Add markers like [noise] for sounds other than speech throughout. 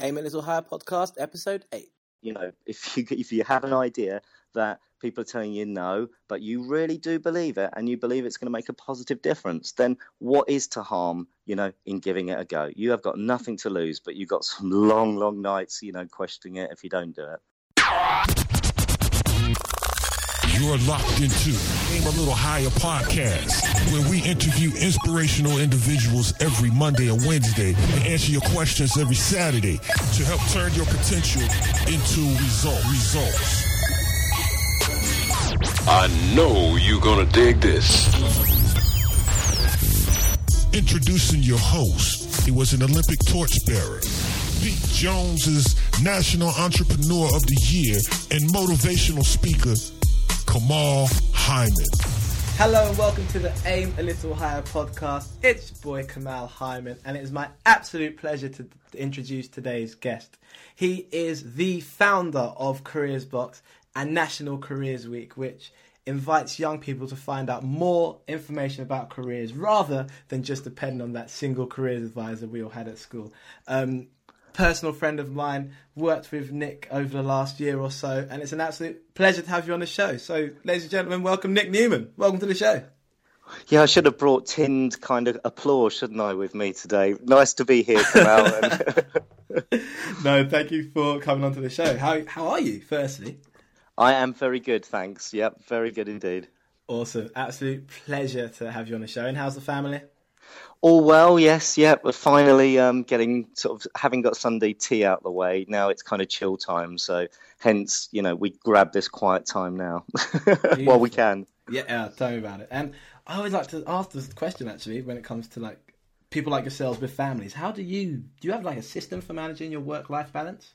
Aim a Little Higher podcast, episode 8. You know, if you if you have an idea that people are telling you no, but you really do believe it and you believe it's going to make a positive difference, then what is to harm, you know, in giving it a go? You have got nothing to lose, but you've got some long, long nights, you know, questioning it if you don't do it. You're locked into Aim a Little Higher podcast, where we interview inspirational individuals every Monday and Wednesday and answer your questions every Saturday to help turn your potential into result, results. I know you're gonna dig this. Introducing your host. He was an Olympic torchbearer. Pete Jones is National Entrepreneur of the Year and motivational speaker Kamal Hyman. Hello and welcome to the Aim a Little Higher podcast. It's boy Kamal Hyman, and it is my absolute pleasure to, to introduce today's guest. He is the founder of Careers Box and National Careers Week, which invites young people to find out more information about careers rather than just depend on that single careers advisor we all had at school. Um, personal friend of mine, worked with Nick over the last year or so, and it's an absolute pleasure to have you on the show. So, ladies and gentlemen, welcome Nick Newman. Welcome to the show. Yeah, I should have brought tinned kind of applause, shouldn't I, with me today? Nice to be here, Kamal. [laughs] [laughs] no, thank you for coming onto the show. How how are you, firstly? I am very good, thanks. Yep, very good indeed. Awesome. Absolute pleasure to have you on the show. And how's the family? All well, yes, yeah. We're finally um, getting sort of having got Sunday tea out the way. Now it's kind of chill time, so hence, you know, we grab this quiet time now [laughs] while we can. Yeah, yeah, tell me about it. And I always like to ask this question actually when it comes to like people like yourselves with families. How do you do? You have like a system for managing your work-life balance?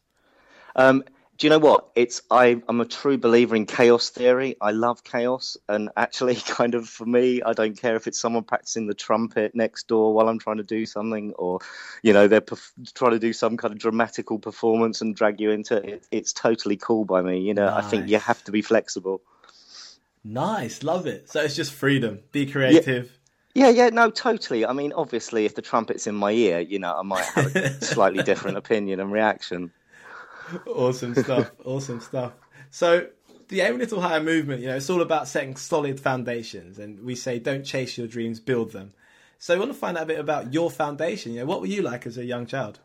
Um, do you know what? It's I, I'm a true believer in chaos theory. I love chaos, and actually, [laughs] kind of for me, I don't care if it's someone practicing the trumpet next door while I'm trying to do something, or you know they're perf- trying to do some kind of dramatical performance and drag you into it. It's totally cool by me. You know, nice. I think you have to be flexible. Nice, love it. So it's just freedom. Be creative. Yeah. Yeah, yeah, no, totally. I mean, obviously, if the trumpet's in my ear, you know, I might have a [laughs] slightly different opinion and reaction awesome stuff. Awesome stuff. So the Aim Little Higher movement, you know, it's all about setting solid foundations, and we say don't chase your dreams, build them. So I want to find out a bit about your foundation. You know, what were you like as a young child?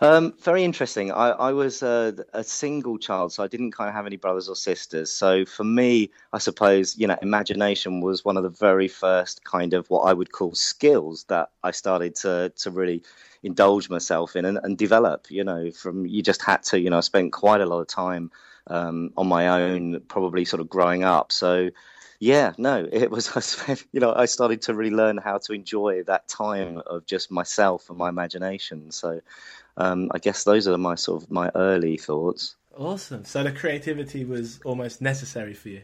Um, very interesting. I, I was a, a, single child, so I didn't kind of have any brothers or sisters. So for me, I suppose you know, imagination was one of the very first kind of what I would call skills that I started to to really indulge myself in and, and develop. You know, from you just had to. You know, I spent quite a lot of time um, on my own, probably sort of growing up. So yeah, no, it was. [laughs] I spent, you know, I started to really learn how to enjoy that time of just myself and my imagination. So um, I guess those are my sort of my early thoughts. Awesome. So the creativity was almost necessary for you.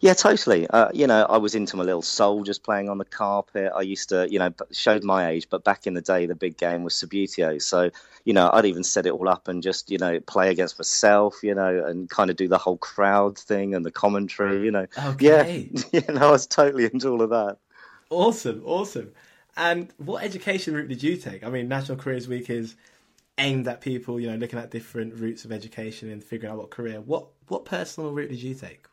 Yeah, totally. Uh, you know, I was into my little soul just playing on the carpet. I used to, you know, showed my age, but back in the day, the big game was Subbuteo. So, you know, I'd even set it all up and just, you know, play against myself, you know, and kind of do the whole crowd thing and the commentary, you know. Okay. Yeah, [laughs] you know, I was totally into all of that. Awesome, awesome. And what education route did you take? I mean, National Careers Week is aimed at people, you know, looking at different routes of education and figuring out what career. What what personal route did you take?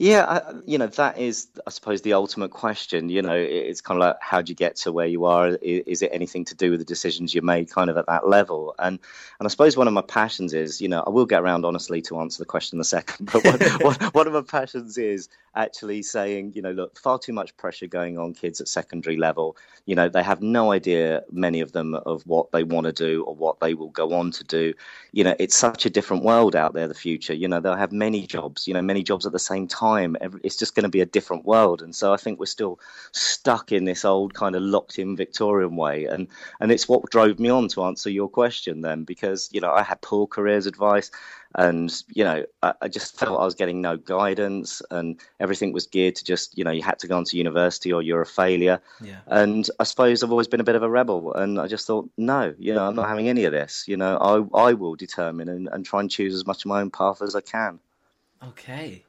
Yeah, I, you know that is, I suppose, the ultimate question. You know, it's kind of like how do you get to where you are? Is, it anything to do with the decisions you made, kind of at that level? And and I suppose one of my passions is, you know, I will get around honestly to answer the question in a second. But one, [laughs] one, one of my passions is actually saying, you know, look, far too much pressure going on kids at secondary level. You know, they have no idea, many of them, of what they want to do or what they will go on to do. You know, it's such a different world out there. The future. You know, they'll have many jobs. You know, many jobs at the same time time. It's just going to be a different world, and so I think we're still stuck in this old kind of locked-in Victorian way, and and it's what drove me on to answer your question then, because you know I had poor careers advice, and you know I, I just felt I was getting no guidance, and everything was geared to just you know you had to go on to university or you're a failure, yeah. and I suppose I've always been a bit of a rebel, and I just thought no, you know I'm not having any of this, you know I I will determine and, and try and choose as much of my own path as I can. Okay.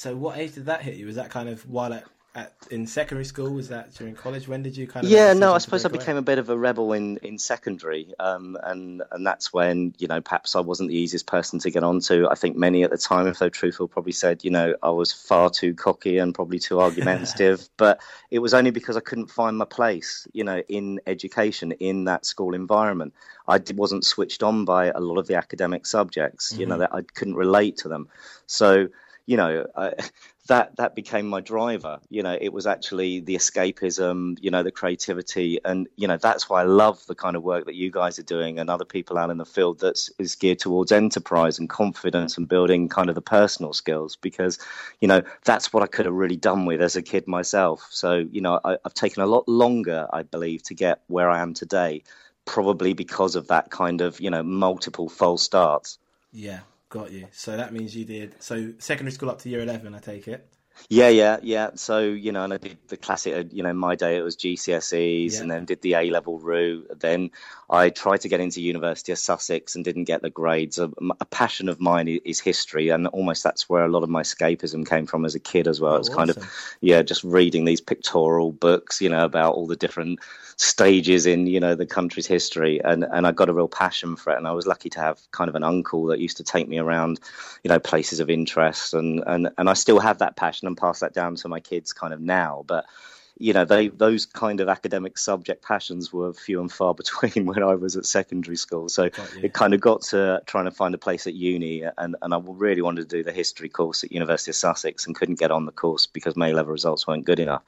So what age did that hit you? Was that kind of while at at, in secondary school? Was that during college? When did you kind of? Yeah, no, I suppose I became a bit of a rebel in in secondary, um, and and that's when you know perhaps I wasn't the easiest person to get onto. I think many at the time, if they're truthful, probably said you know I was far too cocky and probably too [laughs] argumentative. but it was only because I couldn't find my place, you know, in education in that school environment. I wasn't switched on by a lot of the academic subjects, you mm-hmm. know, that I couldn't relate to them. So you know, I, uh, [laughs] that that became my driver. You know, it was actually the escapism, you know, the creativity, and you know that's why I love the kind of work that you guys are doing and other people out in the field that is geared towards enterprise and confidence and building kind of the personal skills because, you know, that's what I could have really done with as a kid myself. So you know, I, I've taken a lot longer, I believe, to get where I am today, probably because of that kind of you know multiple false starts. Yeah, Got you. So that means you did so secondary school up to year eleven. I take it. Yeah, yeah, yeah. So you know, and I did the classic. Uh, you know, my day it was GCSEs, yeah. and then did the A level route. Then I tried to get into University of Sussex and didn't get the grades. A, a, passion of mine is history, and almost that's where a lot of my escapism came from as a kid as well. Oh, it's awesome. kind of yeah, just reading these pictorial books, you know, about all the different stages in you know the country's history and and I got a real passion for it and I was lucky to have kind of an uncle that used to take me around you know places of interest and and and I still have that passion and pass that down to my kids kind of now. But you know they those kind of academic subject passions were few and far [laughs] between when I was at secondary school. So it kind of got to trying to find a place at uni and and I really wanted to do the history course at University of Sussex and couldn't get on the course because my level results weren't good enough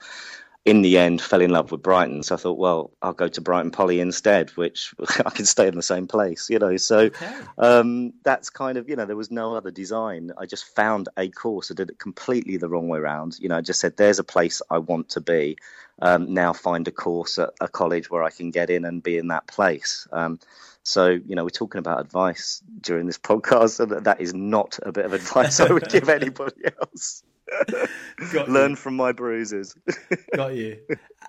in the end fell in love with Brighton. So I thought, well, I'll go to Brighton Poly instead, which [laughs] I can stay in the same place, you know. So okay. um, that's kind of, you know, there was no other design. I just found a course. I did it completely the wrong way around. You know, I just said, there's a place I want to be. Um, now find a course at a college where I can get in and be in that place. Um, so, you know, we're talking about advice during this [laughs] podcast, and that is not a bit of advice I would give [laughs] anybody else. Learn from my bruises. [laughs] Got you.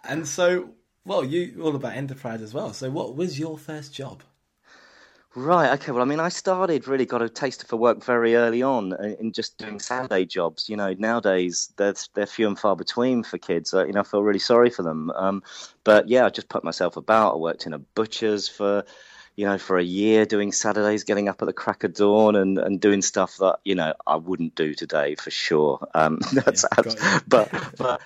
And so, well, you all about enterprise as well. So, what was your first job? Right. Okay. Well, I mean, I started really got a taste for work very early on in just doing Saturday jobs. You know, nowadays they're they're few and far between for kids. Uh, you know, I feel really sorry for them. Um, but yeah, I just put myself about. I worked in a butcher's for you know, for a year doing Saturdays, getting up at the crack of dawn and, and doing stuff that, you know, I wouldn't do today for sure. Um, [laughs] that's yeah, but, but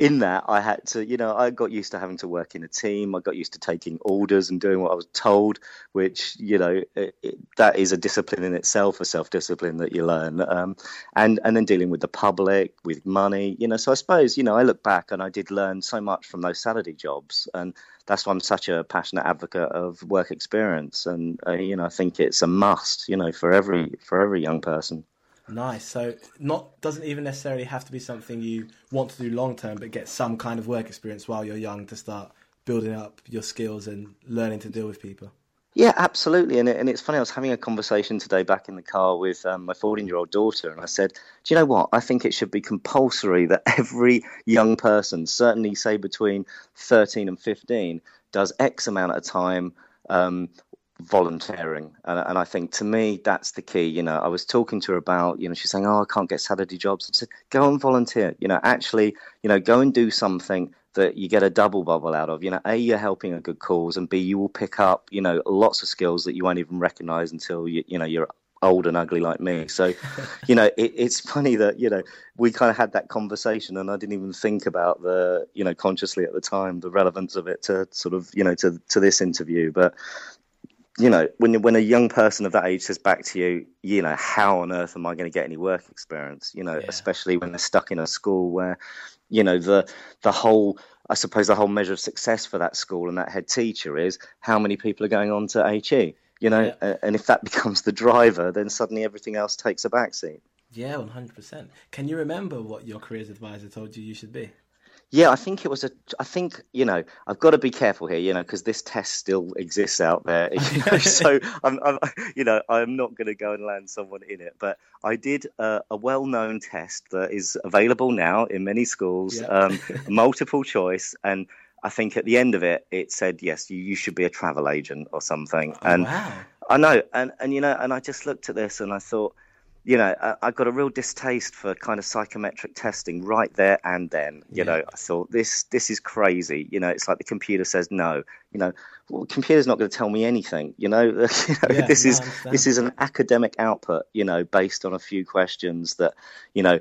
in that, I had to, you know, I got used to having to work in a team. I got used to taking orders and doing what I was told, which, you know, it, it, that is a discipline in itself, a self discipline that you learn. Um, and, and then dealing with the public, with money, you know. So I suppose, you know, I look back and I did learn so much from those Saturday jobs. And that's why I'm such a passionate advocate of work experience, and uh, you know I think it's a must, you know, for every for every young person. Nice. So not doesn't even necessarily have to be something you want to do long term, but get some kind of work experience while you're young to start building up your skills and learning to deal with people. Yeah, absolutely. And, it, and it's funny, I was having a conversation today back in the car with um, my 14 year old daughter, and I said, Do you know what? I think it should be compulsory that every young person, certainly say between 13 and 15, does X amount of time um, volunteering. And, and, I think to me, that's the key. You know, I was talking to her about, you know, she's saying, Oh, I can't get Saturday jobs. I said, Go and volunteer. You know, actually, you know, go and do something that you get a double bubble out of. You know, A, you're helping a good cause, and B, you will pick up, you know, lots of skills that you won't even recognize until you, you know, you're old and ugly like me. So, [laughs] you know, it, it's funny that, you know, we kind of had that conversation and I didn't even think about the, you know, consciously at the time, the relevance of it to sort of, you know, to, to this interview. But, you know, when when a young person of that age says back to you, you know, how on earth am I going to get any work experience? You know, yeah. especially when they're stuck in a school where, you know, the the whole I suppose the whole measure of success for that school and that head teacher is how many people are going on to HE. You know, yeah. and if that [laughs] becomes the driver, then suddenly everything else takes a backseat. Yeah, one hundred percent. Can you remember what your careers advisor told you you should be? Yeah, I think it was a. I think you know I've got to be careful here, you know, because this test still exists out there. [laughs] You know, so I'm, I'm, you know, I'm not going to go and land someone in it. But I did a well-known test that is available now in many schools, yeah. um, multiple choice, and I think at the end of it, it said yes, you, you should be a travel agent or something. Oh, and wow. I know, and and you know, and I just looked at this and I thought you know, I, I got a real distaste for kind of psychometric testing right there and then. You Yeah. know, I thought this this is crazy. You know, it's like the computer says no. You know, well, the computer's not going to tell me anything. You know, [laughs] You know, Yeah, this no, is this is an academic output. You know, based on a few questions that you know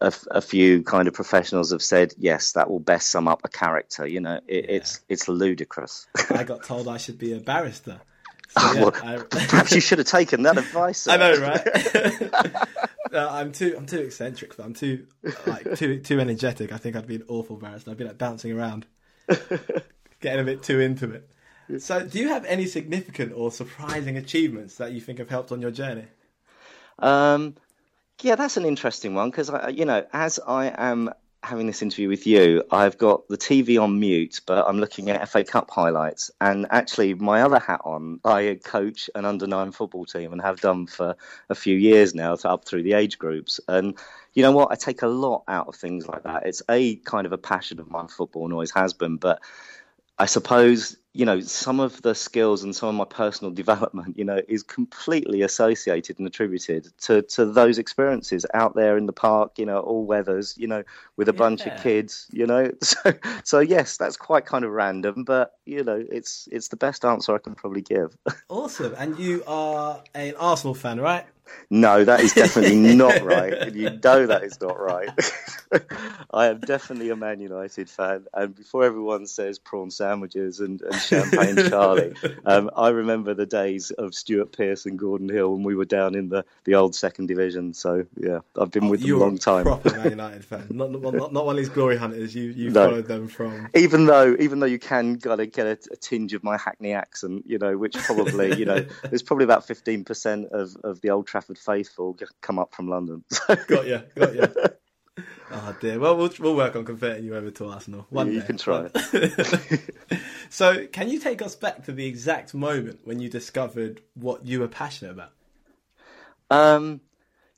a few kind of professionals have said yes, that will best sum up a character. You know, it, it's it's ludicrous. I got told I should be a barrister. Oh, yeah, well, I- [laughs] perhaps you should have taken that advice. sir. [laughs] I know, right? [laughs] No, I'm too I'm too eccentric, but I'm too like too too energetic. I think I'd be an awful barrister. I'd be like bouncing around, getting a bit too into it. So, do you have any significant or surprising achievements that you think have helped on your journey? Um, yeah, that's an interesting one because I you know, as I am having this interview with you, I've got the TV on mute, but I'm looking at FA Cup highlights. And actually, my other hat on, I coach an under nine football team and have done for a few years now, up through the age groups. And you know what? I take a lot out of things like that. It's a kind of a passion of mine, football, and always has been, but I suppose you know some of the skills and some of my personal [laughs] development, you know, is completely associated and attributed to to those experiences out there in the park, you know, all weathers, you know, with a bunch of kids, you know. [laughs] So so yes, that's quite kind of random, but you know, it's it's the best answer I can probably give. [laughs] Awesome. And you are an Arsenal fan, right? No, that is definitely not right. You [laughs] know that is not right. [laughs] I am definitely a Man United fan. And before everyone says prawn sandwiches and, and champagne Charlie, um, I remember the days of Stuart Pearson and Gordon Hill when we were down in the, the old second division. So, yeah, I've been with them a long time. proper Man [laughs] United fan. Not, not, not, one of these glory hunters. You you No. followed them from. even though even though you can kind of get a, a tinge of my Hackney accent, you know, which probably you know there's probably about fifteen percent of, of the Old Trafford faithful come up from London. [laughs] Got you, got you. Oh dear. Well, we'll we'll work on converting you over to Arsenal. One you day. can try. [laughs] So, can you take us back to the exact moment when you discovered what you were passionate about? Um,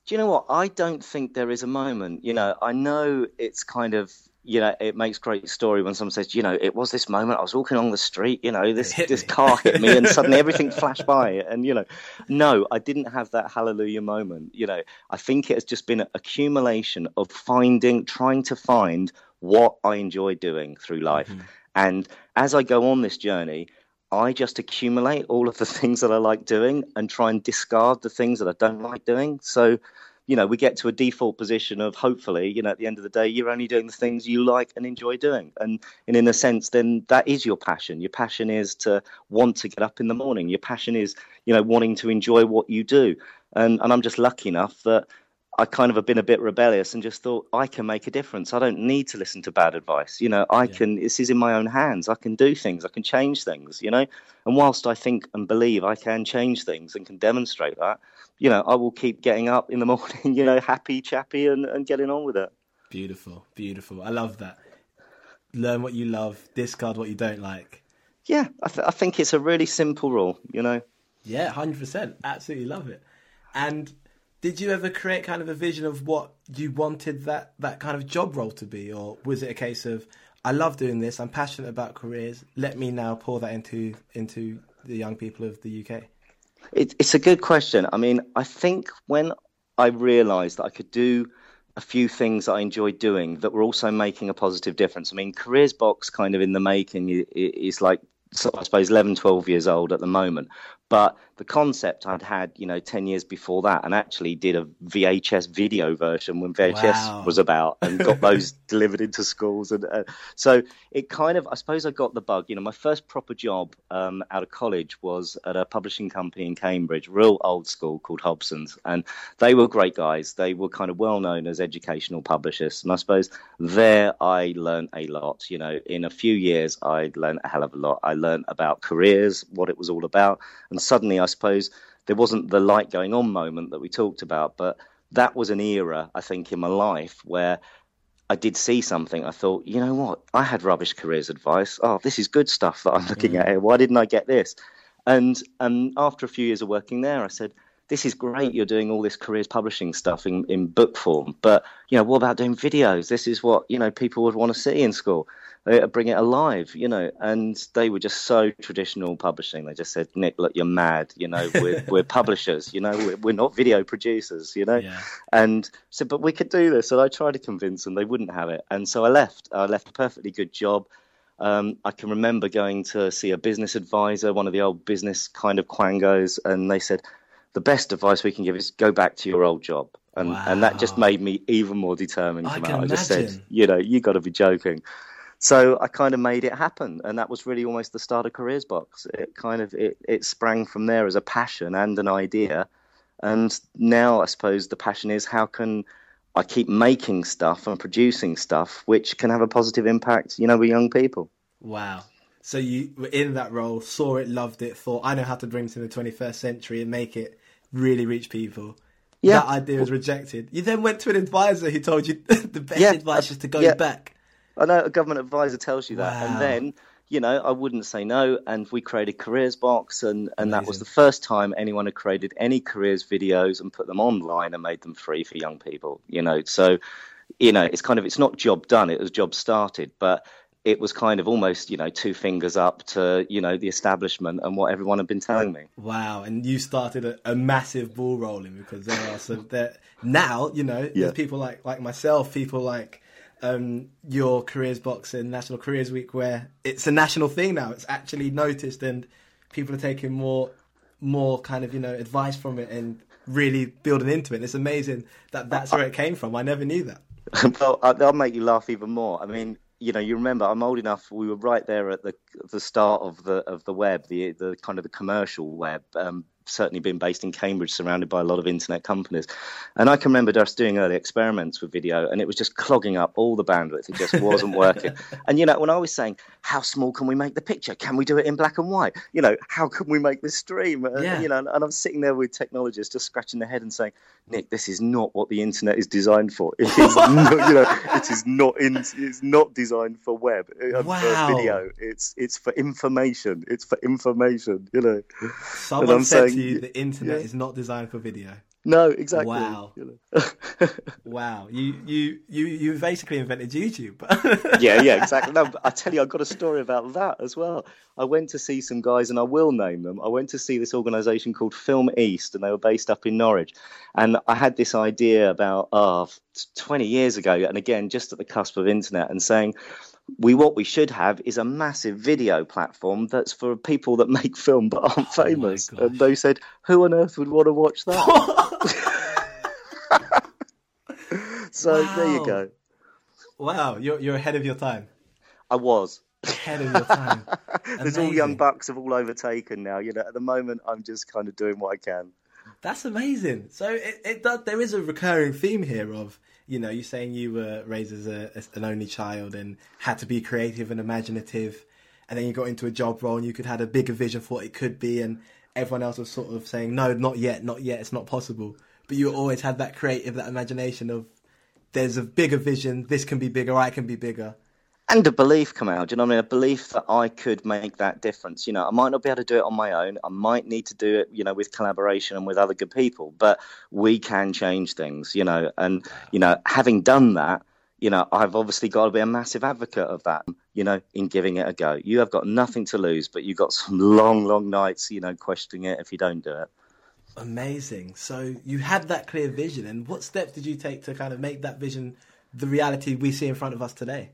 do you know what? I don't think there is a moment. You know, I know it's kind of you know it makes great story when someone says, you know, it was this moment. I was walking along the street. You know, this this me." car hit me, and [laughs] suddenly everything flashed by. And you know, no, I didn't have that hallelujah moment. You know, I think it has just been an accumulation of finding, trying to find what I enjoy doing through life. Mm-hmm. And as I go on this journey, I just accumulate all of the [laughs] things that I like doing and try and discard the things that I don't like doing. So, you know, we get to a default position of hopefully, you know, at the end of the day, you're only doing the things you like and enjoy doing. And, and in a sense, then that is your passion. Your passion is to want to get up in the morning. Your passion is, you know, wanting to enjoy what you do. And, and I'm just lucky enough that I kind of have been a bit rebellious and just thought I can make a difference. I don't need to listen to bad advice. You know, I can. This is in my own hands. I can do things. I can change things. You know, and whilst I think and believe I can change things and can demonstrate that, you know, I will keep getting up in the [laughs] morning. You know, happy, chappy, and, and getting on with it. Beautiful, beautiful. I love that. Learn what you love, discard what you don't like. Yeah, I, th- I think it's a really simple rule. You know. Yeah, hundred percent. Absolutely love it. And did you ever create kind of a vision of what you wanted that that kind of job role to be, or was it a case of I love doing this, I'm passionate about careers, let me now pour that into into the young people of the UK? It, it's a good question. I mean, I think when I realised that I could do a few things that I enjoyed doing that were also making a positive difference. I mean, Careers Box kind of in the making is like, I suppose, 11, 12 years old at the moment. But the concept I'd had, you know, 10 years before that and actually did a VHS video version when VHS Wow. was about and got [laughs] those delivered into schools. And uh, so it kind of, I suppose I got the bug. You know, my first proper job um, out of college was at a publishing company in Cambridge, real old school called Hobson's. And they were great guys. They were kind of well known as educational publishers. And I suppose there I learned a lot. You know, in a few years, I learned a hell of a lot. I learned about careers, what it was all about. And suddenly, I suppose there wasn't the light going on moment that we talked about, but that was an era, I think, in my life where I did see something. I thought, you know what? I had rubbish careers advice. Oh, this is good stuff that I'm looking at here. Why didn't I get this? And um, after a few years of working there, I said, this is great. You're doing all this careers publishing stuff in, in book form, but you know, what about doing videos? This is what you know people would want to see in school. They bring it alive, you know. And they were just so traditional publishing. They just said, Nick, look, you're mad. You know, we're [laughs] we're publishers. You know, we're, we're not video producers. You know, Yeah. and so, but we could do this. And I tried to convince them, they wouldn't have it. And so I left. I left a perfectly good job. Um, I can remember going to see a business advisor, one of the old business kind of quangos, and they said, the best advice we can give is go back to your old job. And, and that just made me even more determined. I can. I just said, imagine. you know, you got to be joking. So I kind of made it happen, and that was really almost the start of Careers Box. It kind of it, it sprang from there as a passion and an idea, and now I suppose the passion is how can I keep making stuff and producing stuff which can have a positive impact, you know, with young people. Wow. So you were in that role, saw it, loved it, thought, I know how to bring it to the 21st century and make it really reach people. Yeah. That idea was rejected. You then went to an advisor who told you [laughs] the best Yeah, advice is to go yeah. back. I know a government advisor tells you that, Wow. and then you know I wouldn't say no. And we created Careers Box, and and that was the first time anyone had created any careers videos and put them online and made them free for young people. You know, so you know it's kind of it's not job done; it was job started, but. It was kind of almost, you know, two fingers up to, you know, the establishment and what everyone had been telling me. Wow, and you started a, a massive ball rolling because there are some there now. You know, Yeah. there's people like like myself, people like um, your careers box and National Careers Week, where it's a national thing now. It's actually noticed, and people are taking more more kind of you know advice from it and really building into it. It's amazing that that's where it came from. I never knew that. [laughs] well, I'll make you laugh even more. I mean, you know, you remember I'm old enough. We were right there at the the start of the of the web, the the kind of the commercial web. Um, certainly been based in Cambridge, surrounded by a lot of internet companies. And I can remember us doing early experiments with video, and it was just clogging up all the bandwidth. It just wasn't working. [laughs] And you know, when I was saying, how small can we make the picture? Can we do it in black and white? You know, how can we make this stream? Uh, Yeah. You know, and I'm sitting there with technologists just scratching their head and saying, Nick, this is not what the internet is designed for. It is [laughs] not, you know, it is not in, it's not designed for web, uh, Wow. for video. It's it's for information. It's for information. You know. Someone I'm said saying- you the internet yeah. is not designed for video. No, exactly. Wow. [laughs] Wow, you you you you basically invented YouTube. [laughs] yeah, yeah, exactly. No, I tell you, I've got a story about that as well. I went to see some guys, and I will name them. I went to see this organisation called Film East, and they were based up in Norwich. And I had this idea about oh, 20 years ago, and again, just at the cusp of internet, and saying we what we should have is a massive video platform that's for people that [laughs] make film but aren't oh famous. gosh. and they said, who on earth would want to watch that? [laughs] [laughs] so there you go. wow, you're you're ahead of your time. I was. Ahead of your time. There's all young bucks have all overtaken now. You know, at the moment, I'm just kind of doing what I can. That's amazing. So it, it does, there is a recurring theme here of you know you're saying you were raised as a, as an only child and had to be creative and imaginative, and then you got into a job role and you could had a bigger vision for what it could be, and everyone else was sort of saying no, not yet, not yet, it's not possible. But you always had that creative, that imagination of there's a bigger vision, this can be bigger, I can be bigger. And a belief come out. You know what I mean? A belief that I could make that difference. You know, I might not be able to do it on my own. I might need to do it, you know, with collaboration and with other good people. But we can change things. You know, and you know, having done that, you know, I've obviously got to be a massive advocate of that. You know, in giving it a go. You have got nothing to lose, but you've got some long, long nights. You know, questioning it if you don't do it. Amazing. So you had that clear vision, and what steps did you take to kind of make that vision the reality we see in front of us today?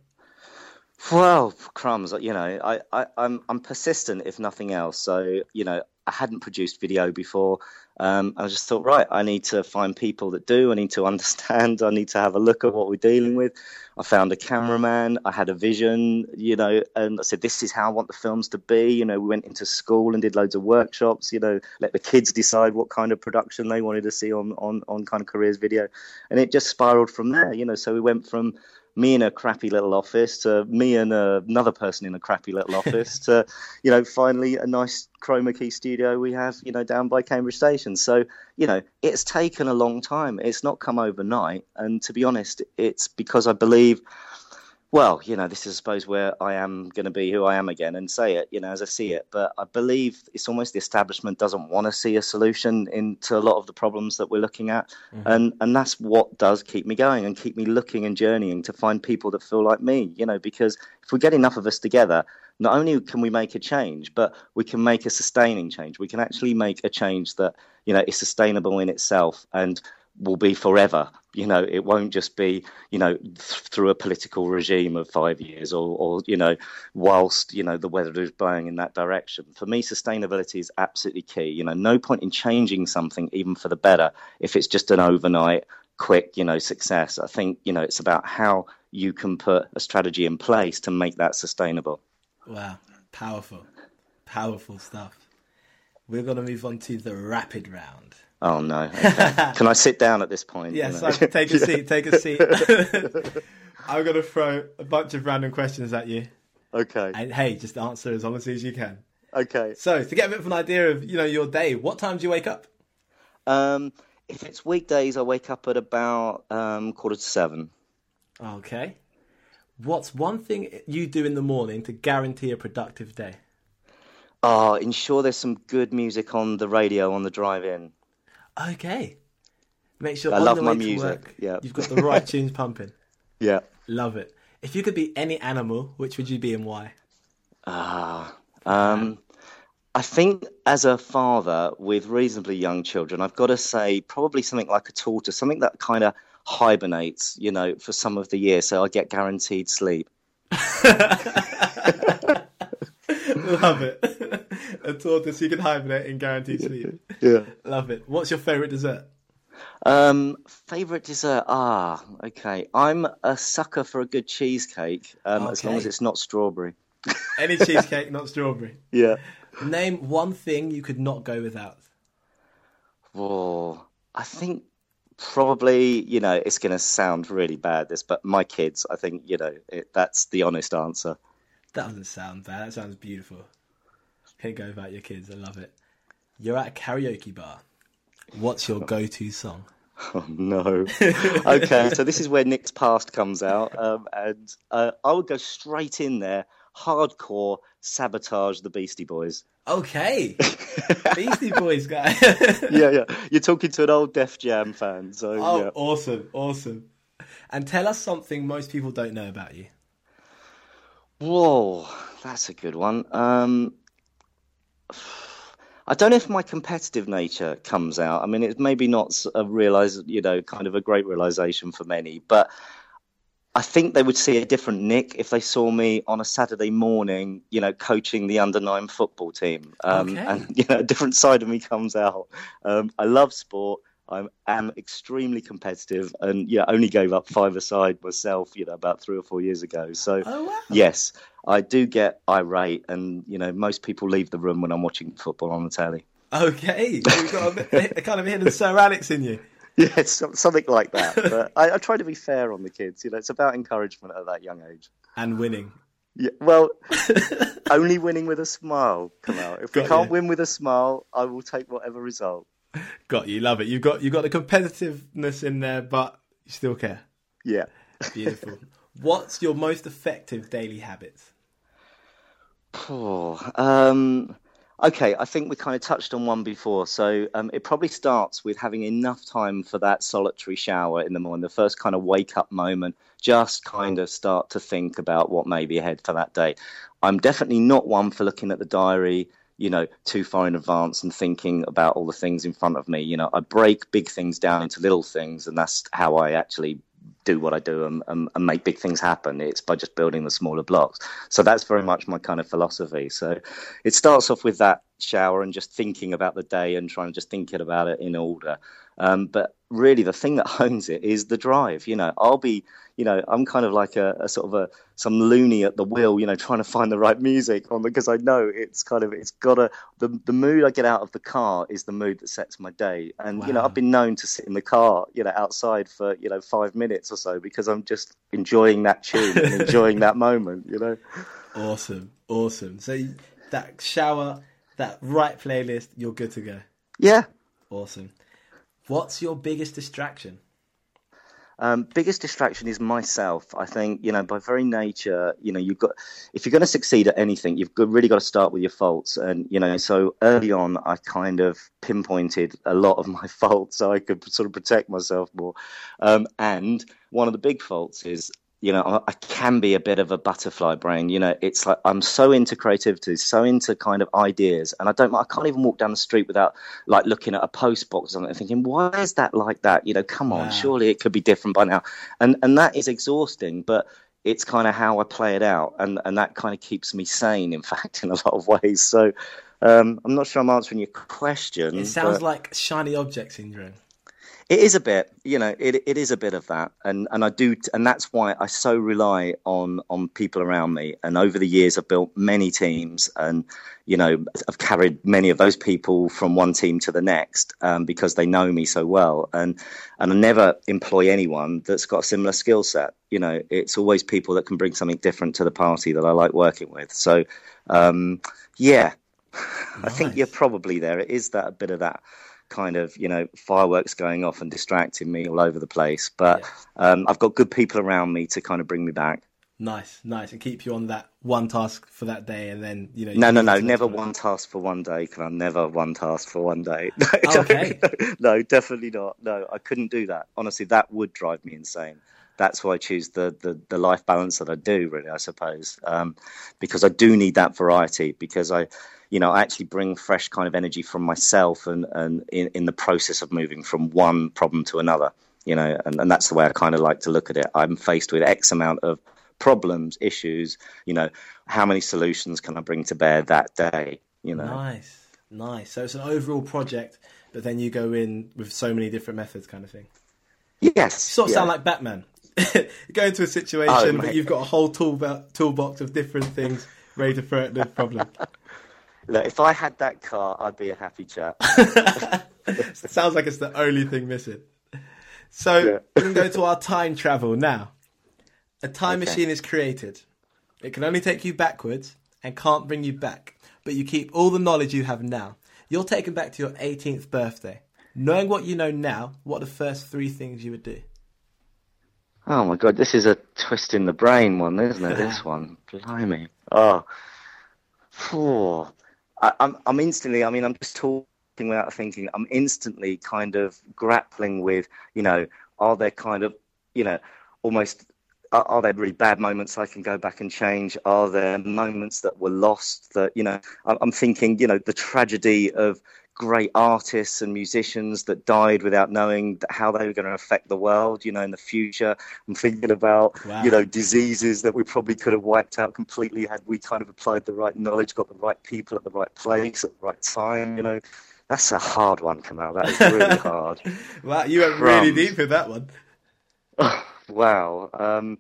Well, crumbs. You know, I, I, I'm I'm persistent if nothing else. So you know, I hadn't produced video before. Um, I just thought, right, I need to find people that do. I need to [laughs] understand. I need to have a look at what we're dealing with. I found a cameraman. I had a vision, you know, and I said, this is how I want the films to be. You know, we went into school and did loads of workshops. You know, let the kids decide what kind of production they wanted to see on on on kind of careers video, and it just spiraled from there. You know, so we went from me in a crappy little office to me and uh, another person in a crappy little [laughs] office to you know finally a nice chroma key studio we have you know down by cambridge station. So you know it's taken a long time. It's not come overnight. And to be honest it's because i believe well, you know, this is, I suppose, where I am going to be who I am again and say it, you know, as I see it. But I believe it's almost the establishment doesn't want to see a solution into a lot of the problems that we're looking at. Mm-hmm. And, and that's what does keep me going and keep me looking and journeying to find people that feel like me, you know, because if we get enough of us together, not only can we make a change, but we can make a sustaining change. We can actually make a change that, you know, is sustainable in itself and will be forever. You know, it won't just be, you know, th- through a political regime of five years or, or, you know, whilst, you know, the weather is blowing in that direction. For me, sustainability is absolutely key. You know, no point in changing something even for the better if it's just an overnight, quick, you know, success. I think, you know, it's about how you can put a strategy in place to make that sustainable. Wow. Powerful. Powerful stuff. We're going to move on to the rapid round. Oh no! Okay. [laughs] Can I sit down at this point? Yes, you know? take a [laughs] seat. Take a seat. I'm going to throw a bunch of random questions at you. Okay. And hey, just answer as honestly as you can. Okay. So to get a bit of an idea of you know your day, what time do you wake up? Um, if it's weekdays, I wake up at about um, quarter to seven. Okay. What's one thing you do in the morning to guarantee a productive day? Oh, ensure there's some good music on the radio on the drive in. Okay. Make sure I love my music. Work, yeah. You've got the right [laughs] tunes pumping. Yeah. Love it. If you could be any animal, which would you be and why? Ah, uh, um, I think as a father with reasonably young children, I've got to say probably something like a tortoise, something that kind of hibernates, you know, for some of the year, so I get guaranteed sleep. [laughs] Love it. [laughs] a tortoise you can hibernate and guarantee sleep. [laughs] Yeah. Love it. What's your favourite dessert? Um, favorite dessert? Ah, okay. I'm a sucker for a good cheesecake, um, okay. as long as it's not strawberry. [laughs] Any cheesecake, not strawberry. Yeah. Name one thing you could not go without. Oh, I think probably you know it's going to sound really bad this, but my kids. I think you know it, that's the honest answer. That doesn't sound bad. That sounds beautiful. Can't go without your kids. I love it. You're at a karaoke bar. What's your [laughs] go-to song? Oh no. okay, so this is where Nick's past comes out, um, and uh, I would go straight in there, hardcore sabotage the Beastie Boys. Okay, [laughs] Beastie Boys guy. [laughs] yeah, yeah. You're talking to an old Def Jam fan, so oh, yeah. awesome, awesome. And tell us something most people don't know about you. Whoa, that's a good one. Um, [sighs] I don't know if my competitive nature comes out. I mean, it's maybe not a realize, you know, kind of a great realization for many, but I think they would see a different Nick if they saw me on a Saturday morning, you know, coaching the under nine football team. Um, okay. And, [laughs] you know, a different side of me comes out. Um, I love sport. I am extremely competitive, and yeah, only gave up five aside myself, you know, about three or four years ago. So, oh, wow. yes, I do get irate, and you know, most people leave the room when I'm watching football on the telly. Okay, you've got a, a kind of hidden Sir Alex in you. [laughs] Yeah, it's something like that. But I, I, try to be fair on the kids. You know, it's about encouragement at that young age and winning. Yeah, well, [laughs] only winning with a smile, Kamal. If got we can't you. win with a smile, I will take whatever result. [laughs] Got you, love it. You've got you've got the competitiveness in there, but you still care. Yeah, beautiful. What's your most effective daily habits? Oh, um, okay, I think we kind of touched on one before. So um, it probably starts with having enough time for that solitary shower in the morning, the first kind of wake up moment, just kind of start to think about what may be ahead for that day. I'm definitely not one for looking at the diary you know, too far in advance and thinking about all the things in front of me. You know, I break big things down into little things, and that's how I actually do what I do and, and, and, make big things happen. It's by just building the smaller blocks. So that's very much my kind of philosophy. So it starts off with that shower and just thinking about the day and trying to just thinking about it in order. Um, but really, the thing that [laughs] hones it is the drive. You know, I'll be, you know, I'm kind of like a, a sort of a some loony at the wheel, you know, trying to find the right music on because I know it's kind of it's got a the the mood I get out of the car is the mood that sets my day. And wow. you know, I've been known to sit in the car, you know, outside for you know five minutes or so because I'm just enjoying that tune and [laughs] enjoying that moment. You know. Awesome, awesome. So that shower, that right playlist, you're good to go. Yeah. Awesome. What's your biggest distraction? Um, biggest distraction is myself. I think you know by very nature, you know you've got if you're going to succeed at anything, you've got, really got to start with your faults. And you know, so early on, I kind of pinpointed a lot of my [laughs] faults so I could sort of protect myself more. Um, and one of the big faults is you know, I can be a bit of a butterfly brain. You know, it's like I'm so into creativity, so into kind of ideas, and I don't, I can't even walk down the street without like looking at a post box or something and thinking, why is that like that? You know, come on, wow. surely it could be different by now, and and that is exhausting, but it's kind of how I play it out, and and that kind of keeps me sane. In [laughs] fact, in a lot of ways. So um, I'm not sure I'm answering your question. It sounds but... like shiny object syndrome. It is a bit, you know, it it is a bit of that, and and I do, and that's why I so rely on on people around me. And over the years, I've built many teams, and you know, I've carried many of those people from one team to the next um, because they know me so well. And and I never employ anyone that's got a similar skill set. You know, it's always people that can bring something different to the party that I like working with. So, um, yeah, nice. [laughs] I think you're probably there. It is that a bit of that kind of you know fireworks going off and distracting me all over the place. But yeah. um, I've got good people around me to kind of bring me back. Nice, nice, and keep you on that one task for that day, and then you know. You no, no, no, never one task for one day. Can I never one task for one day? No, okay. no, no, definitely not. No, I couldn't do that. Honestly, that would drive me insane. That's why I choose the, the, the life balance that I do, really, I suppose, um, because I do need that variety. Because I, you know, I actually bring fresh kind of energy from myself and, and in, in the process of moving from one problem to another, you know, and, and that's the way I kind of like to look at it. I'm faced with X amount of problems, issues, you know, how many solutions can I bring to bear that day, you know? Nice, nice. So it's an overall project, but then you go in with so many different methods kind of thing. Yes. Sort of yeah. sound like Batman. [laughs] go into a situation, oh, but you've got a whole tool toolbox of different things ready to throw at the [laughs] problem. Look, if I had that car, I'd be a happy chap. [laughs] Sounds like it's the only thing missing. So yeah. we can go to our time travel now. A time okay. machine is created. It can only take you backwards and can't bring you back, but you keep all the knowledge you have now. You're taken back to your 18th birthday. Knowing what you know now, what are the first three things you would do? Oh my god, this is a twist in the brain one, isn't it? this [laughs] one, blimey. Oh, four. I, I'm, I'm instantly. I mean, I'm just talking without thinking. I'm instantly kind of grappling with, you know, are there kind of, you know, almost are, are, there really bad moments I can go back and change? Are there moments that were lost that, you know, I'm, I'm thinking, you know, the tragedy of great artists and musicians that died without knowing how they were going to affect the world, you know, in the future. I'm thinking about, wow. you know, diseases that we probably could have wiped out completely had we kind of applied the right knowledge, got the right people at the right place at the right time, you know. That's a hard one, Kamal. That is really [laughs] hard. wow, you went really deep with that one. wow. Um,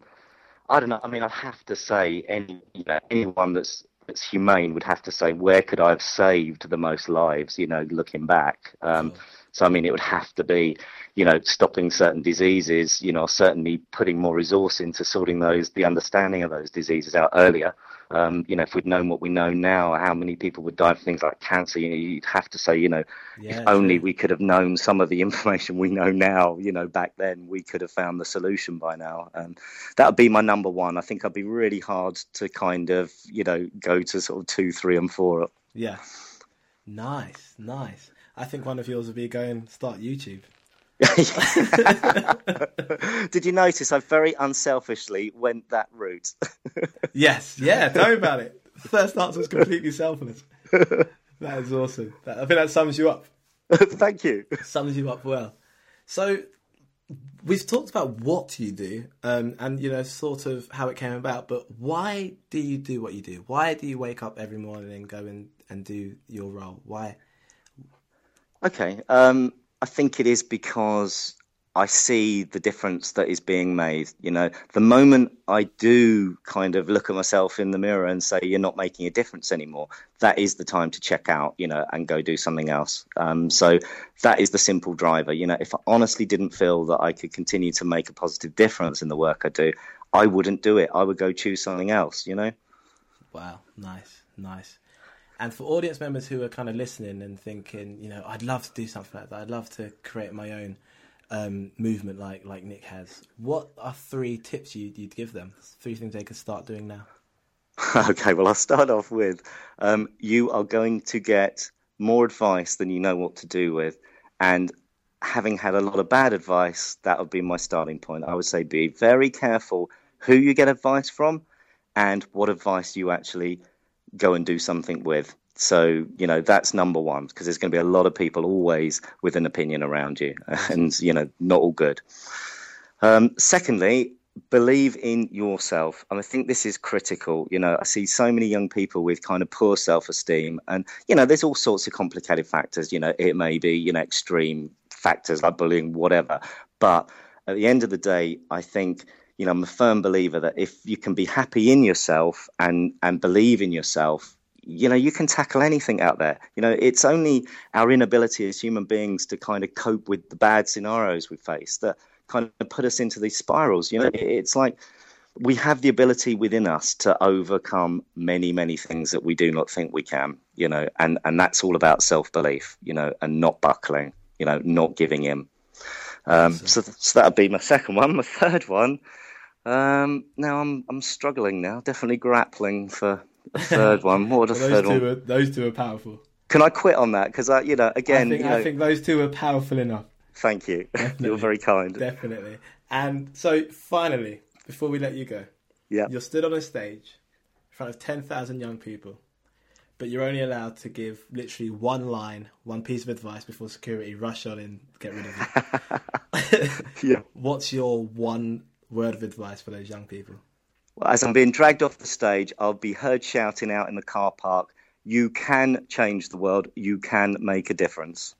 I don't know. I mean, I have to say, any you know, anyone that's that's humane would have to say where could I have saved the most lives? You know, looking back. Um, so I mean, it would have to be, you know, stopping certain diseases. You know, certainly putting more resource into sorting those, the understanding of those diseases out earlier. Um, you know, if we'd known what we know now, how many people would die of things like cancer, you know, you'd have to say, you know, yeah, if only we could have known some of the [laughs] information we know now, you know, back then, we could have found the solution by now. And that would be my number one. I think I'd be really hard to kind of, you know, go to sort of two, three, and four. Yeah. Nice, nice. I think one of yours would be go and start YouTube. [laughs] Did you notice I very unselfishly went that route? [laughs] yes, yeah, tell me about it. First answer was completely selfless. That is awesome. I think that sums you up. [laughs] Thank you. Sums you up well. So we've talked about what you do um, and you know sort of how it came about but why do you do what you do why do you wake up every morning and go and, and do your role why okay um, I think it is because I see the difference that is being made. You know, the moment I do kind of look at myself in the mirror and say, you're not making a difference anymore, that is the time to check out, you know, and go do something else. Um, so that is the simple driver. You know, if I honestly didn't feel that I could continue to make a positive difference in the work I do, I wouldn't do it. I would go choose something else, you know? Wow. Nice. Nice. And for audience members who are kind of listening and thinking, you know, I'd love to do something like that. I'd love to create my own um, movement like like Nick has, what are three tips you'd, you'd give them? Three things they could start doing now. [laughs] okay, well, I'll start off with um, you are going to get more advice than you know what to do with. And having had a lot of bad advice, that would be my starting point. I would say be very careful who you get advice from and what advice you actually go and do something with. So, you know, that's number one because there's going to be a lot of people always with an opinion around you [laughs] and, you know, not all good. Um, secondly, believe in yourself. And I think this is critical. You know, I see so many young people with kind of poor self esteem. And, you know, there's all sorts of complicated factors. You know, it may be, you know, extreme factors like bullying, whatever. But at the end of the day, I think, you know, I'm a firm believer that if you can be happy in yourself and, and believe in yourself, you know, you can tackle anything out there. You know, it's only our inability as human beings to kind of cope with the bad scenarios we face that kind of put us into these spirals. You know, it's like we have the ability within us to overcome many, many things that we do not think we can. You know, and and that's all about self belief. You know, and not buckling. You know, not giving in. Um, so, so that would be my second one. My third one. Um, now I'm I'm struggling now. Definitely grappling for a [laughs] third one. What would a those third two one? Are, those two are powerful. Can I quit on that? Because I, you know, again, I think, you know, I think those two are powerful enough. thank you. [laughs] You're very kind. Definitely. And so, finally, before we let you go, Yeah. you're stood on a stage in front of 10,000 young people, but you're only allowed to give literally one line, one piece of advice before security rush on and get rid of you. [laughs] Yeah. What's your one word of advice for those young people? Well, as I'm being dragged off the stage, I'll be heard shouting out in the car park, "You can change the world. You can make a difference."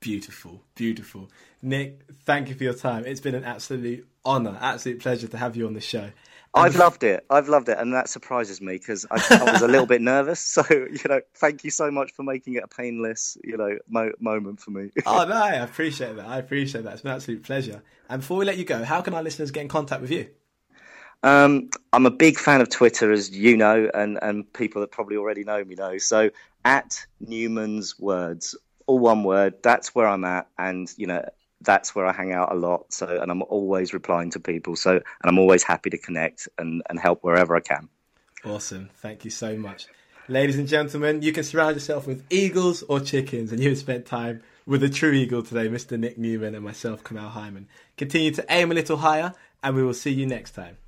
Beautiful, beautiful. Nick, thank you for your time. It's been an absolute honour, absolute pleasure to have you on the show. I've loved it. I've loved it, and that surprises me because I, I was a little bit nervous. [laughs] So, you know, thank you so much for making it a painless, you know, mo- moment for me. [laughs] Oh no, I [laughs] appreciate that. I appreciate that. It's an absolute pleasure. And before we let you go, how can our listeners get in contact with you? Um, I'm a big fan of Twitter, as you know, and, and people that probably already know me know. So at Newman's Words, all one word. That's where I'm at, and you know that's where I hang out a lot. So and I'm always replying to people. So and I'm always happy to connect and, and help wherever I can. Awesome. Thank you so much. Ladies and gentlemen, you can surround yourself with eagles or chickens, and you have spent time with a true eagle today, Mr. Nick Newman and myself, Kamal Hyman. Continue to aim a little higher, and we will see you next time.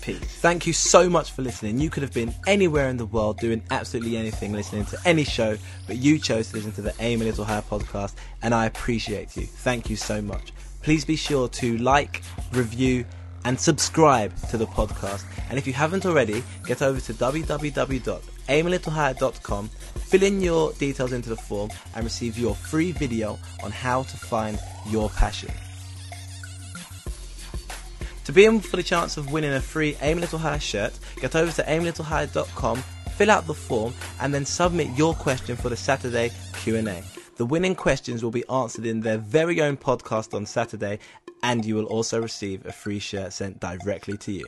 Peace. Thank you so much for listening. You could have been anywhere in the world doing absolutely anything, listening to any show, but you chose to listen to the Aim a Little Higher podcast, and I appreciate you. Thank you so much. Please be sure to like, review, and subscribe to the podcast. And if you haven't already, get over to www.aimalittlehigher.com, fill in your details into the form, and receive your free video on how to find your passion. To be in for the chance of winning a free Aim Little Higher shirt, get over to aimalittlehigher.com, fill out the form, and then submit your question for the Saturday Q&A. The winning questions will be answered in their very own podcast on Saturday, and you will also receive a free shirt sent directly to you.